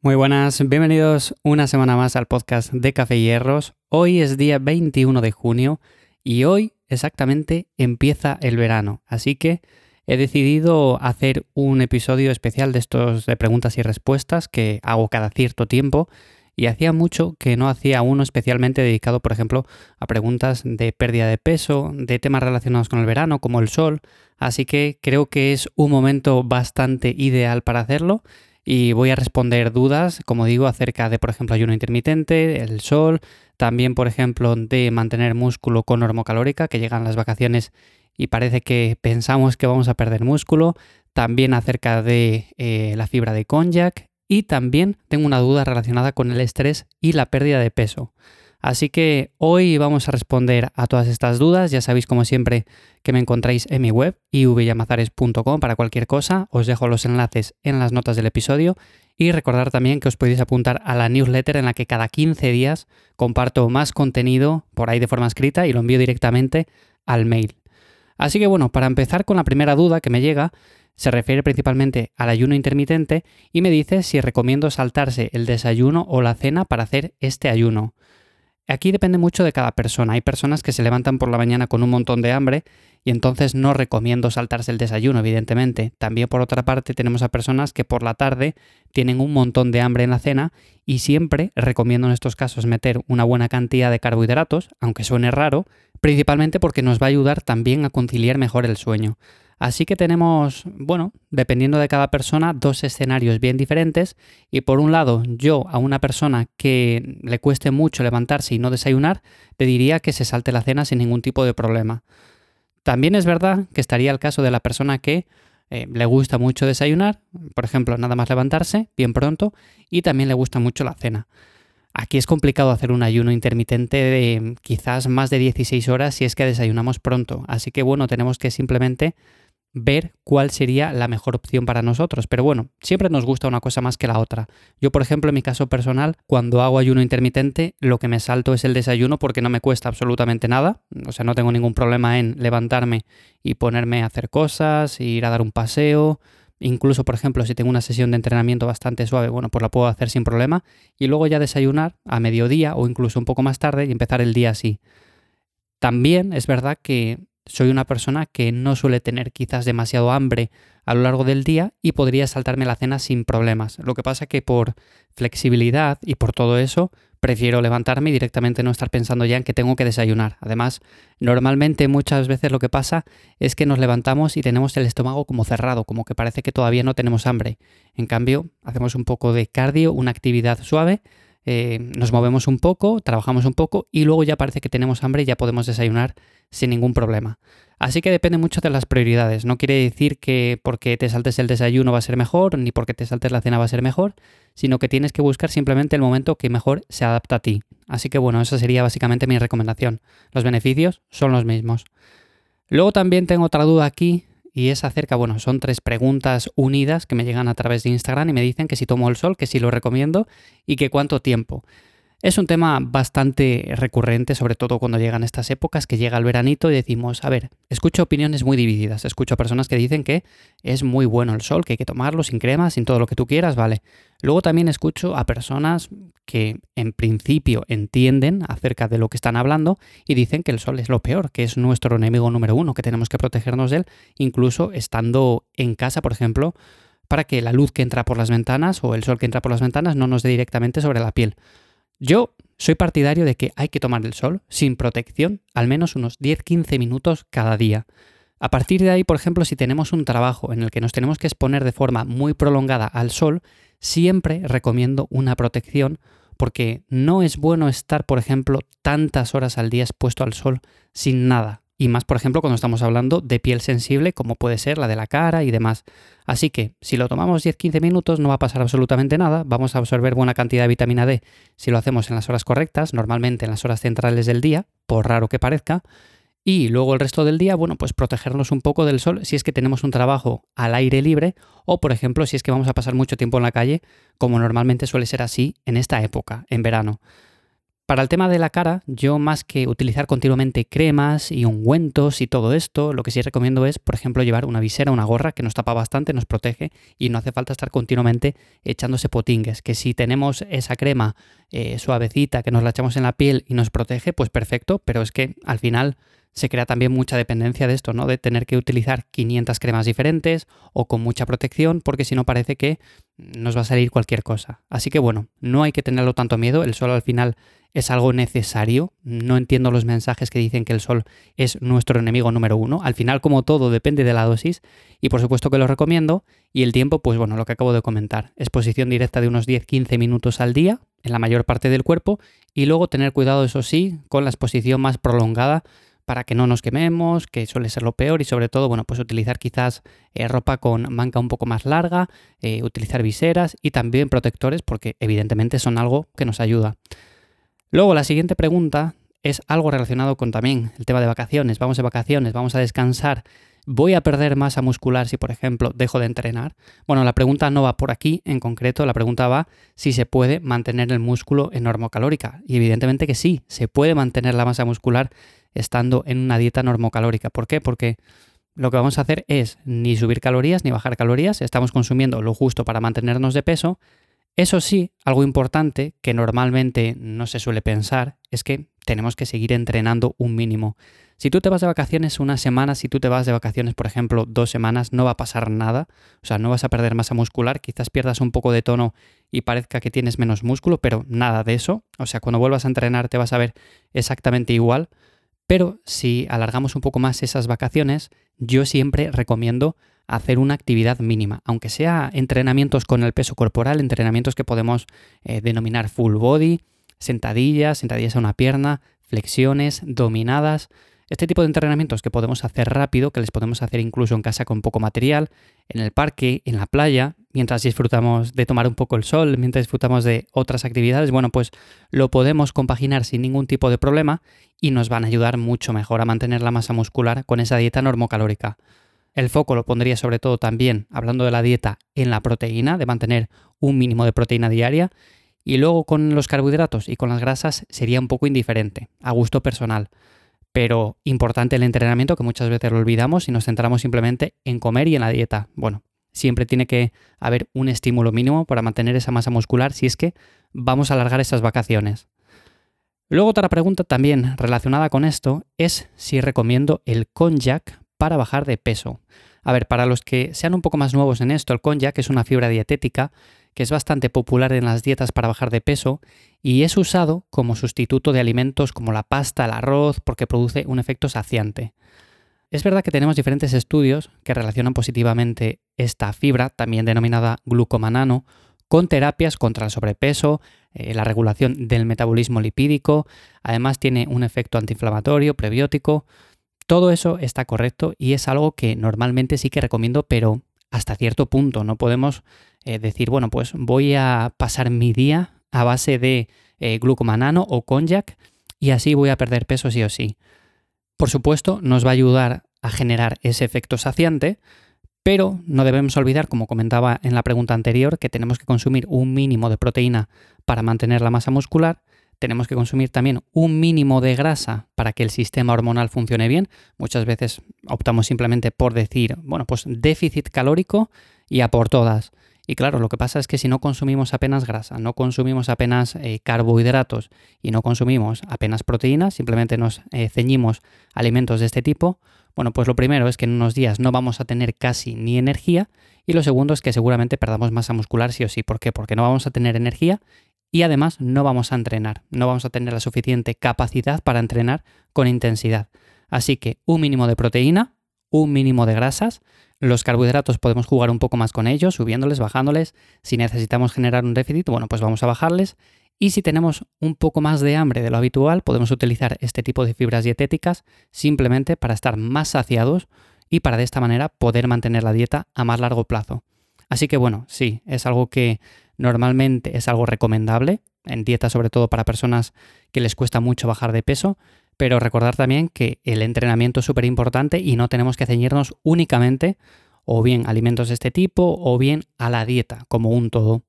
Muy buenas, bienvenidos una semana más al podcast de Café y Hierros. Hoy es día 21 de junio y hoy exactamente empieza el verano, así que he decidido hacer un episodio especial de estos de preguntas y respuestas que hago cada cierto tiempo y hacía mucho que no hacía uno especialmente dedicado, por ejemplo, a preguntas de pérdida de peso, de temas relacionados con el verano, como el sol, así que creo que es un momento bastante ideal para hacerlo y voy a responder dudas, como digo, acerca de, por ejemplo, ayuno intermitente, el sol, también, por ejemplo, de mantener músculo con normocalórica, que llegan las vacaciones y parece que pensamos que vamos a perder músculo, también acerca de eh, la fibra de konjac y también tengo una duda relacionada con el estrés y la pérdida de peso. Así que hoy vamos a responder a todas estas dudas. Ya sabéis, como siempre, que me encontráis en mi web, ivyamazares.com para cualquier cosa. Os dejo los enlaces en las notas del episodio. Y recordar también que os podéis apuntar a la newsletter en la que cada 15 días comparto más contenido por ahí de forma escrita y lo envío directamente al mail. Así que bueno, para empezar con la primera duda que me llega, se refiere principalmente al ayuno intermitente y me dice si recomiendo saltarse el desayuno o la cena para hacer este ayuno. Aquí depende mucho de cada persona. Hay personas que se levantan por la mañana con un montón de hambre y entonces no recomiendo saltarse el desayuno, evidentemente. También por otra parte tenemos a personas que por la tarde tienen un montón de hambre en la cena y siempre recomiendo en estos casos meter una buena cantidad de carbohidratos, aunque suene raro, principalmente porque nos va a ayudar también a conciliar mejor el sueño. Así que tenemos, bueno, dependiendo de cada persona, dos escenarios bien diferentes. Y por un lado, yo a una persona que le cueste mucho levantarse y no desayunar, te diría que se salte la cena sin ningún tipo de problema. También es verdad que estaría el caso de la persona que eh, le gusta mucho desayunar, por ejemplo, nada más levantarse bien pronto, y también le gusta mucho la cena. Aquí es complicado hacer un ayuno intermitente de quizás más de 16 horas si es que desayunamos pronto. Así que bueno, tenemos que simplemente ver cuál sería la mejor opción para nosotros. Pero bueno, siempre nos gusta una cosa más que la otra. Yo, por ejemplo, en mi caso personal, cuando hago ayuno intermitente, lo que me salto es el desayuno porque no me cuesta absolutamente nada. O sea, no tengo ningún problema en levantarme y ponerme a hacer cosas, ir a dar un paseo. Incluso, por ejemplo, si tengo una sesión de entrenamiento bastante suave, bueno, pues la puedo hacer sin problema. Y luego ya desayunar a mediodía o incluso un poco más tarde y empezar el día así. También es verdad que soy una persona que no suele tener quizás demasiado hambre a lo largo del día y podría saltarme la cena sin problemas. Lo que pasa que por flexibilidad y por todo eso prefiero levantarme y directamente no estar pensando ya en que tengo que desayunar. Además, normalmente muchas veces lo que pasa es que nos levantamos y tenemos el estómago como cerrado, como que parece que todavía no tenemos hambre. En cambio, hacemos un poco de cardio, una actividad suave, eh, nos movemos un poco, trabajamos un poco y luego ya parece que tenemos hambre y ya podemos desayunar sin ningún problema. Así que depende mucho de las prioridades. No quiere decir que porque te saltes el desayuno va a ser mejor, ni porque te saltes la cena va a ser mejor, sino que tienes que buscar simplemente el momento que mejor se adapta a ti. Así que bueno, esa sería básicamente mi recomendación. Los beneficios son los mismos. Luego también tengo otra duda aquí y es acerca, bueno, son tres preguntas unidas que me llegan a través de Instagram y me dicen que si tomo el sol, que si lo recomiendo y que cuánto tiempo. Es un tema bastante recurrente, sobre todo cuando llegan estas épocas, que llega el veranito y decimos, a ver, escucho opiniones muy divididas, escucho a personas que dicen que es muy bueno el sol, que hay que tomarlo sin crema, sin todo lo que tú quieras, vale. Luego también escucho a personas que en principio entienden acerca de lo que están hablando y dicen que el sol es lo peor, que es nuestro enemigo número uno, que tenemos que protegernos de él, incluso estando en casa, por ejemplo, para que la luz que entra por las ventanas o el sol que entra por las ventanas no nos dé directamente sobre la piel. Yo soy partidario de que hay que tomar el sol sin protección al menos unos 10-15 minutos cada día. A partir de ahí, por ejemplo, si tenemos un trabajo en el que nos tenemos que exponer de forma muy prolongada al sol, siempre recomiendo una protección porque no es bueno estar, por ejemplo, tantas horas al día expuesto al sol sin nada y más por ejemplo cuando estamos hablando de piel sensible como puede ser la de la cara y demás. Así que si lo tomamos 10-15 minutos no va a pasar absolutamente nada, vamos a absorber buena cantidad de vitamina D si lo hacemos en las horas correctas, normalmente en las horas centrales del día, por raro que parezca, y luego el resto del día, bueno, pues protegernos un poco del sol si es que tenemos un trabajo al aire libre o, por ejemplo, si es que vamos a pasar mucho tiempo en la calle, como normalmente suele ser así en esta época, en verano. Para el tema de la cara, yo más que utilizar continuamente cremas y ungüentos y todo esto, lo que sí recomiendo es, por ejemplo, llevar una visera, una gorra que nos tapa bastante, nos protege y no hace falta estar continuamente echándose potingues. Que si tenemos esa crema eh, suavecita que nos la echamos en la piel y nos protege, pues perfecto, pero es que al final se crea también mucha dependencia de esto, ¿no? De tener que utilizar 500 cremas diferentes o con mucha protección, porque si no parece que nos va a salir cualquier cosa. Así que bueno, no hay que tenerlo tanto miedo, el sol al final es algo necesario. No entiendo los mensajes que dicen que el sol es nuestro enemigo número uno. Al final, como todo, depende de la dosis. Y por supuesto que lo recomiendo. Y el tiempo, pues bueno, lo que acabo de comentar. Exposición directa de unos 10-15 minutos al día en la mayor parte del cuerpo. Y luego tener cuidado, eso sí, con la exposición más prolongada para que no nos quememos, que suele ser lo peor, y sobre todo, bueno, pues utilizar quizás eh, ropa con manga un poco más larga, eh, utilizar viseras y también protectores, porque evidentemente son algo que nos ayuda. Luego, la siguiente pregunta es algo relacionado con también el tema de vacaciones. Vamos de vacaciones, vamos a descansar. ¿Voy a perder masa muscular si, por ejemplo, dejo de entrenar? Bueno, la pregunta no va por aquí en concreto, la pregunta va si se puede mantener el músculo en normocalórica. Y evidentemente que sí, se puede mantener la masa muscular estando en una dieta normocalórica. ¿Por qué? Porque lo que vamos a hacer es ni subir calorías ni bajar calorías, estamos consumiendo lo justo para mantenernos de peso. Eso sí, algo importante que normalmente no se suele pensar es que tenemos que seguir entrenando un mínimo. Si tú te vas de vacaciones una semana, si tú te vas de vacaciones, por ejemplo, dos semanas, no va a pasar nada. O sea, no vas a perder masa muscular, quizás pierdas un poco de tono y parezca que tienes menos músculo, pero nada de eso. O sea, cuando vuelvas a entrenar te vas a ver exactamente igual. Pero si alargamos un poco más esas vacaciones, yo siempre recomiendo hacer una actividad mínima, aunque sea entrenamientos con el peso corporal, entrenamientos que podemos eh, denominar full body, sentadillas, sentadillas a una pierna, flexiones, dominadas, este tipo de entrenamientos que podemos hacer rápido, que les podemos hacer incluso en casa con poco material, en el parque, en la playa, mientras disfrutamos de tomar un poco el sol, mientras disfrutamos de otras actividades, bueno, pues lo podemos compaginar sin ningún tipo de problema y nos van a ayudar mucho mejor a mantener la masa muscular con esa dieta normocalórica. El foco lo pondría sobre todo también, hablando de la dieta, en la proteína, de mantener un mínimo de proteína diaria, y luego con los carbohidratos y con las grasas sería un poco indiferente, a gusto personal pero importante el entrenamiento que muchas veces lo olvidamos y nos centramos simplemente en comer y en la dieta. Bueno, siempre tiene que haber un estímulo mínimo para mantener esa masa muscular si es que vamos a alargar esas vacaciones. Luego otra pregunta también relacionada con esto es si recomiendo el konjac para bajar de peso. A ver, para los que sean un poco más nuevos en esto, el konjac es una fibra dietética que es bastante popular en las dietas para bajar de peso y es usado como sustituto de alimentos como la pasta, el arroz, porque produce un efecto saciante. Es verdad que tenemos diferentes estudios que relacionan positivamente esta fibra, también denominada glucomanano, con terapias contra el sobrepeso, eh, la regulación del metabolismo lipídico, además tiene un efecto antiinflamatorio, prebiótico. Todo eso está correcto y es algo que normalmente sí que recomiendo, pero hasta cierto punto. No podemos eh, decir, bueno, pues voy a pasar mi día a base de eh, glucomanano o konjac y así voy a perder peso sí o sí. Por supuesto, nos va a ayudar a generar ese efecto saciante, pero no debemos olvidar, como comentaba en la pregunta anterior, que tenemos que consumir un mínimo de proteína para mantener la masa muscular tenemos que consumir también un mínimo de grasa para que el sistema hormonal funcione bien. Muchas veces optamos simplemente por decir, bueno, pues déficit calórico y a por todas. Y claro, lo que pasa es que si no consumimos apenas grasa, no consumimos apenas eh, carbohidratos y no consumimos apenas proteínas, simplemente nos eh, ceñimos alimentos de este tipo, bueno, pues lo primero es que en unos días no vamos a tener casi ni energía y lo segundo es que seguramente perdamos masa muscular sí o sí. ¿Por qué? Porque no vamos a tener energía y además no vamos a entrenar, no vamos a tener la suficiente capacidad para entrenar con intensidad. Así que un mínimo de proteína, un mínimo de grasas, los carbohidratos podemos jugar un poco más con ellos, subiéndoles, bajándoles. Si necesitamos generar un déficit, bueno, pues vamos a bajarles. Y si tenemos un poco más de hambre de lo habitual, podemos utilizar este tipo de fibras dietéticas simplemente para estar más saciados y para de esta manera poder mantener la dieta a más largo plazo. Así que bueno, sí, es algo que Normalmente es algo recomendable, en dieta sobre todo para personas que les cuesta mucho bajar de peso, pero recordar también que el entrenamiento es súper importante y no tenemos que ceñirnos únicamente o bien alimentos de este tipo o bien a la dieta como un todo.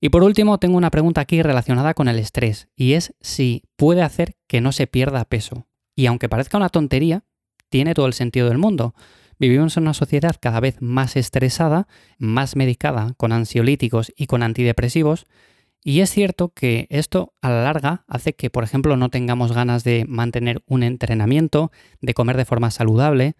Y por último, tengo una pregunta aquí relacionada con el estrés, y es si puede hacer que no se pierda peso. Y aunque parezca una tontería, tiene todo el sentido del mundo. Vivimos en una sociedad cada vez más estresada, más medicada con ansiolíticos y con antidepresivos, y es cierto que esto a la larga hace que, por ejemplo, no tengamos ganas de mantener un entrenamiento, de comer de forma saludable.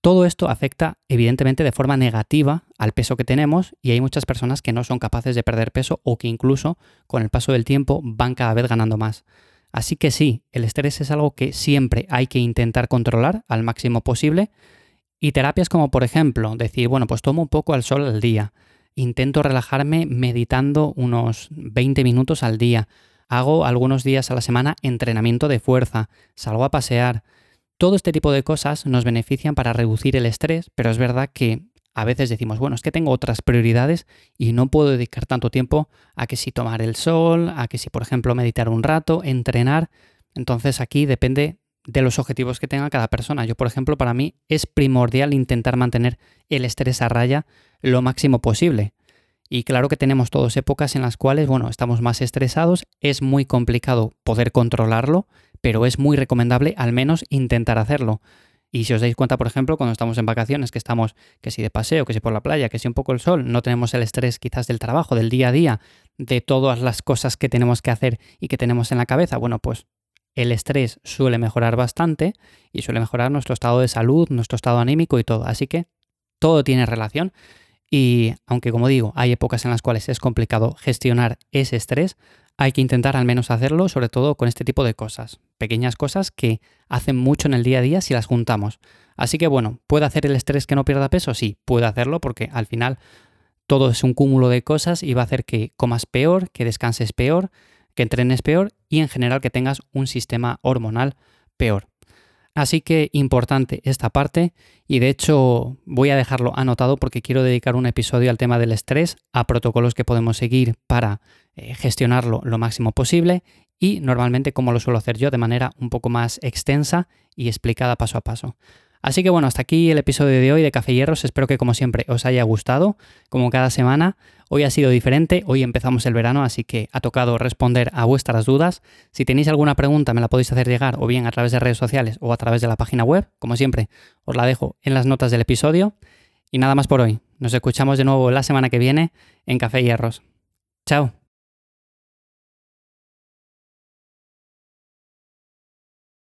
Todo esto afecta evidentemente de forma negativa al peso que tenemos y hay muchas personas que no son capaces de perder peso o que incluso con el paso del tiempo van cada vez ganando más. Así que sí, el estrés es algo que siempre hay que intentar controlar al máximo posible y terapias como por ejemplo decir, bueno, pues tomo un poco al sol al día, intento relajarme meditando unos 20 minutos al día. Hago algunos días a la semana entrenamiento de fuerza, salgo a pasear. Todo este tipo de cosas nos benefician para reducir el estrés, pero es verdad que a veces decimos, bueno, es que tengo otras prioridades y no puedo dedicar tanto tiempo a que si tomar el sol, a que si, por ejemplo, meditar un rato, entrenar. Entonces aquí depende de los objetivos que tenga cada persona. Yo, por ejemplo, para mí es primordial intentar mantener el estrés a raya lo máximo posible. Y claro que tenemos todas épocas en las cuales, bueno, estamos más estresados, es muy complicado poder controlarlo, pero es muy recomendable al menos intentar hacerlo. Y si os dais cuenta, por ejemplo, cuando estamos en vacaciones, que estamos, que si de paseo, que si por la playa, que si un poco el sol, no tenemos el estrés quizás del trabajo, del día a día, de todas las cosas que tenemos que hacer y que tenemos en la cabeza, bueno, pues el estrés suele mejorar bastante y suele mejorar nuestro estado de salud, nuestro estado anímico y todo. Así que todo tiene relación y aunque como digo, hay épocas en las cuales es complicado gestionar ese estrés, hay que intentar al menos hacerlo, sobre todo con este tipo de cosas, pequeñas cosas que hacen mucho en el día a día si las juntamos. Así que bueno, ¿puede hacer el estrés que no pierda peso? Sí, puede hacerlo porque al final todo es un cúmulo de cosas y va a hacer que comas peor, que descanses peor, que entrenes peor y en general que tengas un sistema hormonal peor. Así que importante esta parte y de hecho voy a dejarlo anotado porque quiero dedicar un episodio al tema del estrés, a protocolos que podemos seguir para eh, gestionarlo lo máximo posible y normalmente como lo suelo hacer yo de manera un poco más extensa y explicada paso a paso. Así que bueno, hasta aquí el episodio de hoy de Café Hierros. Espero que como siempre os haya gustado, como cada semana. Hoy ha sido diferente, hoy empezamos el verano, así que ha tocado responder a vuestras dudas. Si tenéis alguna pregunta me la podéis hacer llegar o bien a través de redes sociales o a través de la página web. Como siempre, os la dejo en las notas del episodio. Y nada más por hoy. Nos escuchamos de nuevo la semana que viene en Café Hierros. Chao.